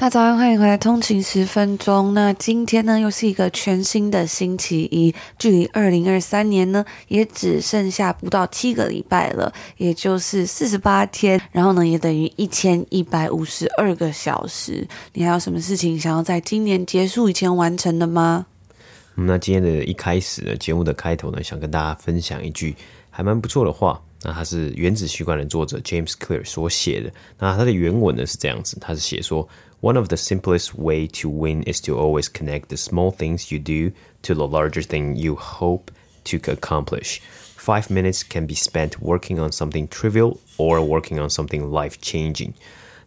大家早安，欢迎回来通勤十分钟。那今天呢，又是一个全新的星期一，距离二零二三年呢，也只剩下不到七个礼拜了，也就是四十八天。然后呢，也等于一千一百五十二个小时。你还有什么事情想要在今年结束以前完成的吗？嗯，那今天的一开始呢，节目的开头呢，想跟大家分享一句还蛮不错的话。那它是《原子习惯》的作者 James Clear 所写的。那它的原文呢是这样子，他是写说。One of the simplest way to win is to always connect the small things you do to the larger thing you hope to accomplish. Five minutes can be spent working on something trivial or working on something life-changing.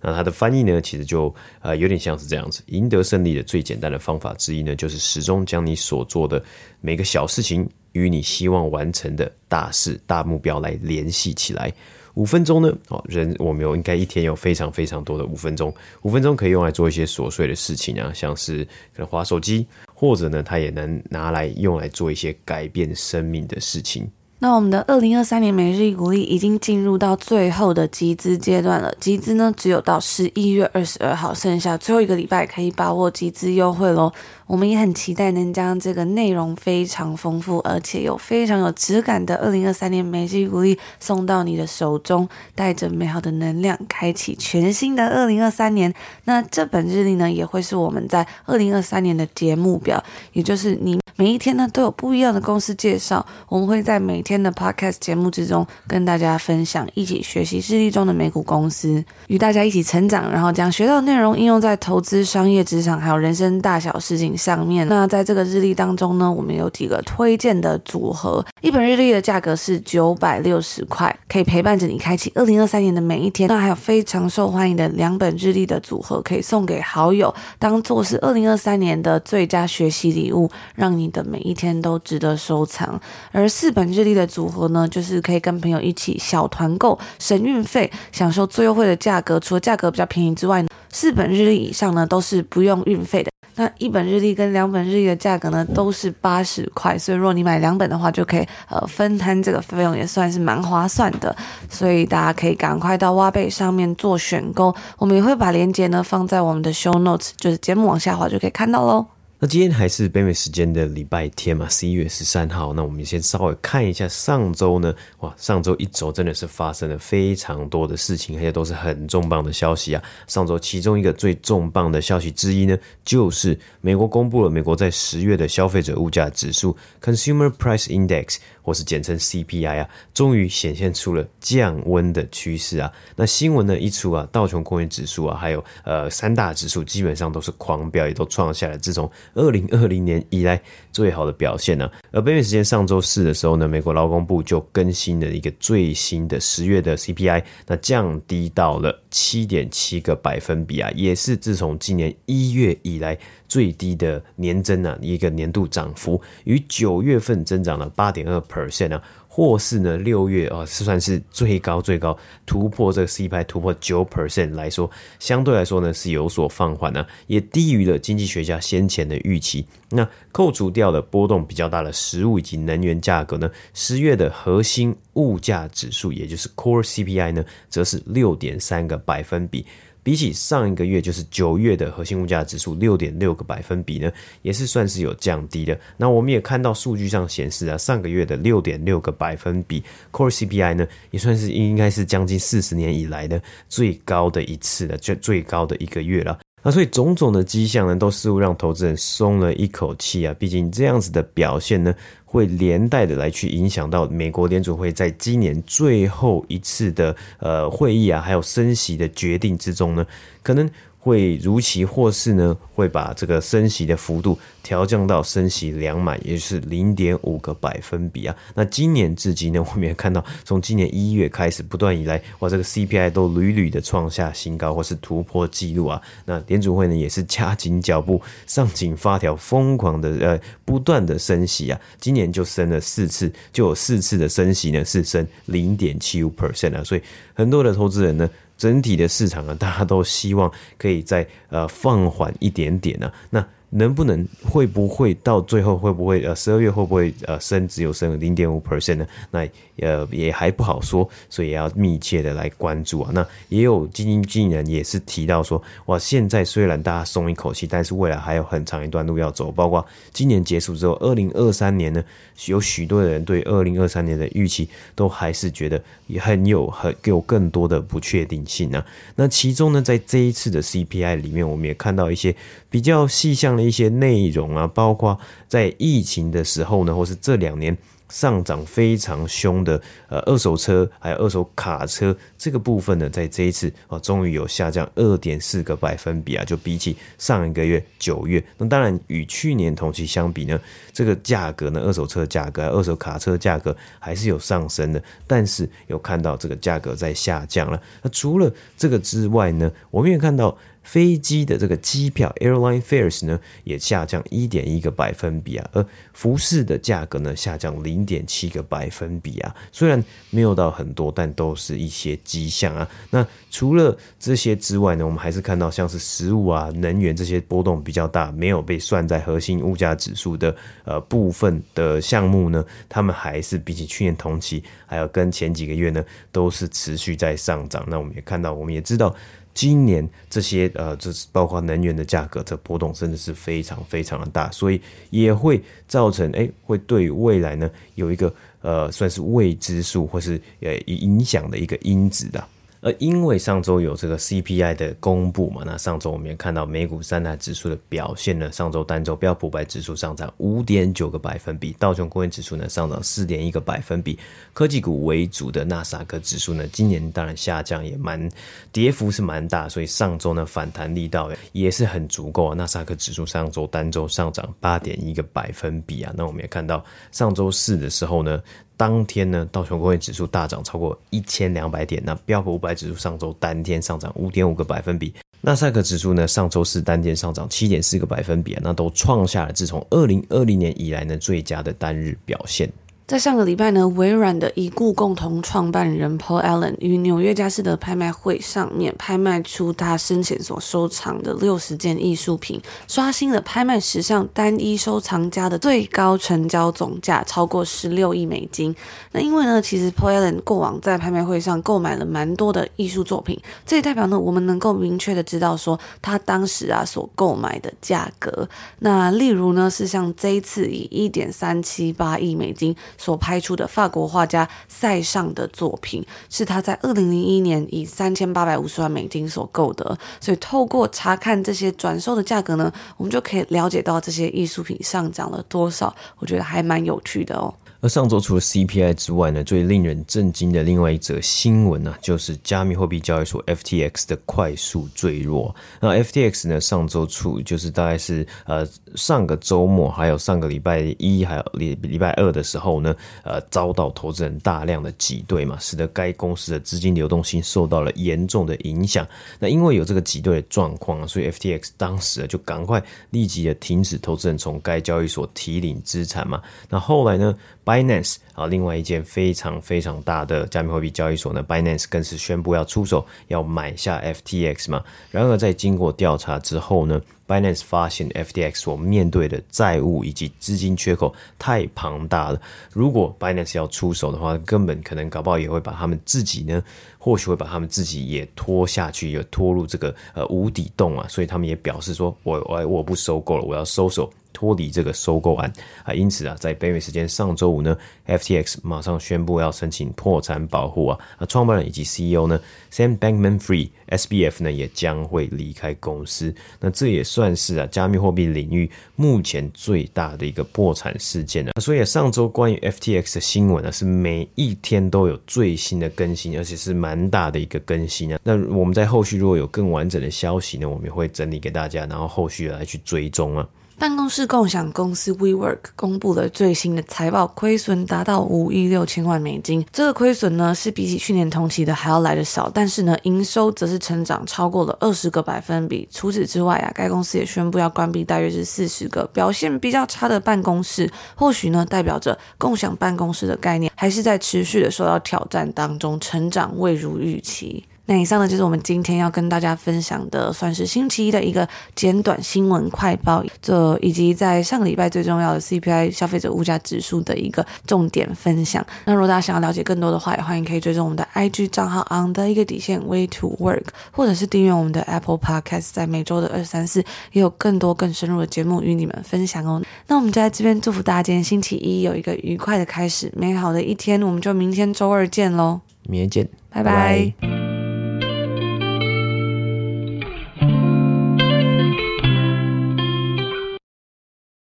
那它的翻译呢，其实就呃有点像是这样子：赢得胜利的最简单的方法之一呢，就是始终将你所做的每个小事情与你希望完成的大事、大目标来联系起来。五分钟呢？哦，人我们有应该一天有非常非常多的五分钟，五分钟可以用来做一些琐碎的事情啊，像是可能滑手机，或者呢，它也能拿来用来做一些改变生命的事情。那我们的二零二三年每日一鼓励已经进入到最后的集资阶段了，集资呢只有到十一月二十二号，剩下最后一个礼拜可以把握集资优惠喽。我们也很期待能将这个内容非常丰富，而且有非常有质感的二零二三年每日一鼓励送到你的手中，带着美好的能量，开启全新的二零二三年。那这本日历呢，也会是我们在二零二三年的节目表，也就是你。每一天呢都有不一样的公司介绍，我们会在每天的 podcast 节目之中跟大家分享，一起学习日历中的美股公司，与大家一起成长，然后将学到的内容应用在投资、商业、职场还有人生大小事情上面。那在这个日历当中呢，我们有几个推荐的组合，一本日历的价格是九百六十块，可以陪伴着你开启二零二三年的每一天。那还有非常受欢迎的两本日历的组合，可以送给好友，当做是二零二三年的最佳学习礼物，让你。的每一天都值得收藏，而四本日历的组合呢，就是可以跟朋友一起小团购，省运费，享受最优惠的价格。除了价格比较便宜之外，四本日历以上呢都是不用运费的。那一本日历跟两本日历的价格呢都是八十块，所以如果你买两本的话，就可以呃分摊这个费用，也算是蛮划算的。所以大家可以赶快到挖贝上面做选购，我们也会把链接呢放在我们的 show notes，就是节目往下滑就可以看到喽。那今天还是北美时间的礼拜天嘛，十一月十三号。那我们先稍微看一下上周呢，哇，上周一周真的是发生了非常多的事情，而且都是很重磅的消息啊。上周其中一个最重磅的消息之一呢，就是美国公布了美国在十月的消费者物价指数 （Consumer Price Index）。或是简称 CPI 啊，终于显现出了降温的趋势啊。那新闻呢一出啊，道琼工业指数啊，还有呃三大指数基本上都是狂飙，也都创下了自从二零二零年以来最好的表现呢、啊。而北美时间上周四的时候呢，美国劳工部就更新了一个最新的十月的 CPI，那降低到了七点七个百分比啊，也是自从今年一月以来最低的年增啊，一个年度涨幅，与九月份增长了八点二 percent 啊，或是呢六月啊，是算是最高最高突破这个 CPI 突破九 percent 来说，相对来说呢是有所放缓啊，也低于了经济学家先前的预期。那扣除掉了波动比较大的食物以及能源价格呢，十月的核心物价指数，也就是 Core CPI 呢，则是六点三个百分比。比起上一个月，就是九月的核心物价指数六点六个百分比呢，也是算是有降低的。那我们也看到数据上显示啊，上个月的六点六个百分比 Core CPI 呢，也算是应该是将近四十年以来的最高的一次了，最最高的一个月了。那所以种种的迹象呢，都似乎让投资人松了一口气啊。毕竟这样子的表现呢，会连带的来去影响到美国联储会在今年最后一次的呃会议啊，还有升息的决定之中呢，可能会如期或是呢，会把这个升息的幅度调降到升息两码，也就是零点五个百分比啊。那今年至今呢，我们也看到，从今年一月开始不断以来，哇，这个 CPI 都屡屡的创下新高或是突破纪录啊。那联储会呢，也是加紧脚步，上紧发条，疯狂的呃，不断的升息啊。今年就升了四次，就有四次的升息呢是升零点七五 percent 啊。所以很多的投资人呢。整体的市场啊，大家都希望可以再呃放缓一点点呢、那能不能会不会到最后会不会呃十二月会不会呃升只有升零点五 percent 呢？那呃也还不好说，所以也要密切的来关注啊。那也有基金经理人也是提到说，哇，现在虽然大家松一口气，但是未来还有很长一段路要走。包括今年结束之后，二零二三年呢，有许多人对二零二三年的预期都还是觉得也很有很有更多的不确定性啊。那其中呢，在这一次的 CPI 里面，我们也看到一些比较细项的。一些内容啊，包括在疫情的时候呢，或是这两年上涨非常凶的呃二手车，还有二手卡车这个部分呢，在这一次啊，终于有下降二点四个百分比啊，就比起上一个月九月，那当然与去年同期相比呢，这个价格呢，二手车价格、二手卡车价格还是有上升的，但是有看到这个价格在下降了。那除了这个之外呢，我们也看到。飞机的这个机票 （airline fares） 呢，也下降一点一个百分比啊，而服饰的价格呢，下降零点七个百分比啊。虽然没有到很多，但都是一些迹象啊。那除了这些之外呢，我们还是看到像是食物啊、能源这些波动比较大，没有被算在核心物价指数的呃部分的项目呢，他们还是比起去年同期，还有跟前几个月呢，都是持续在上涨。那我们也看到，我们也知道。今年这些呃，这是包括能源的价格，这波动真的是非常非常的大，所以也会造成诶，会对未来呢有一个呃，算是未知数或是呃影响的一个因子的。而因为上周有这个 CPI 的公布嘛，那上周我们也看到美股三大指数的表现呢。上周单周标普五百指数上涨五点九个百分比，道琼工业指数呢上涨四点一个百分比。科技股为主的纳斯达克指数呢，今年当然下降也蛮，跌幅是蛮大，所以上周呢反弹力道也是很足够啊。纳斯达克指数上周单周上涨八点一个百分比啊。那我们也看到上周四的时候呢。当天呢，道琼工业指数大涨超过一千两百点，那标普五百指数上周单天上涨五点五个百分比，纳斯克指数呢上周是单天上涨七点四个百分比啊，那都创下了自从二零二零年以来呢最佳的单日表现。在上个礼拜呢，微软的已故共同创办人 Paul Allen 于纽约佳士得拍卖会上面拍卖出他生前所收藏的六十件艺术品，刷新了拍卖史上单一收藏家的最高成交总价，超过十六亿美金。那因为呢，其实 Paul Allen 过往在拍卖会上购买了蛮多的艺术作品，这也代表呢，我们能够明确的知道说他当时啊所购买的价格。那例如呢，是像这一次以一点三七八亿美金。所拍出的法国画家塞尚的作品，是他在二零零一年以三千八百五十万美金所购得。所以透过查看这些转售的价格呢，我们就可以了解到这些艺术品上涨了多少。我觉得还蛮有趣的哦。而上周除了 CPI 之外呢，最令人震惊的另外一则新闻呢、就是加密货币交易所 FTX 的快速坠落。那 FTX 呢，上周初就是大概是呃上个周末，还有上个礼拜一，还有礼礼拜二的时候呢，呃遭到投资人大量的挤兑嘛，使得该公司的资金流动性受到了严重的影响。那因为有这个挤兑的状况，所以 FTX 当时就赶快立即的停止投资人从该交易所提领资产嘛。那后来呢？Binance 啊，另外一间非常非常大的加密货币交易所呢，Binance 更是宣布要出手，要买下 FTX 嘛。然而在经过调查之后呢，Binance 发现 FTX 所面对的债务以及资金缺口太庞大了。如果 Binance 要出手的话，根本可能搞不好也会把他们自己呢，或许会把他们自己也拖下去，也拖入这个呃无底洞啊。所以他们也表示说，我我我不收购了，我要收手。脱离这个收购案啊。因此啊，在北美时间上周五呢，FTX 马上宣布要申请破产保护啊。那创办人以及 CEO 呢，Sam Bankman-Fried SBF 呢也将会离开公司。那这也算是啊，加密货币领域目前最大的一个破产事件了。所以上周关于 FTX 的新闻呢，是每一天都有最新的更新，而且是蛮大的一个更新啊。那我们在后续如果有更完整的消息呢，我们也会整理给大家，然后后续来去追踪啊。办公室共享公司 WeWork 公布了最新的财报，亏损达到五亿六千万美金。这个亏损呢，是比起去年同期的还要来的少，但是呢，营收则是成长超过了二十个百分比。除此之外啊，该公司也宣布要关闭大约是四十个表现比较差的办公室，或许呢，代表着共享办公室的概念还是在持续的受到挑战当中，成长未如预期。那以上呢，就是我们今天要跟大家分享的，算是星期一的一个简短新闻快报，这以及在上个礼拜最重要的 CPI 消费者物价指数的一个重点分享。那如果大家想要了解更多的话，也欢迎可以追踪我们的 IG 账号 on 的一个底线 Way to Work，或者是订阅我们的 Apple Podcast，在每周的二三四也有更多更深入的节目与你们分享哦。那我们就在这边祝福大家今天星期一有一个愉快的开始，美好的一天。我们就明天周二见喽，明天见，拜拜。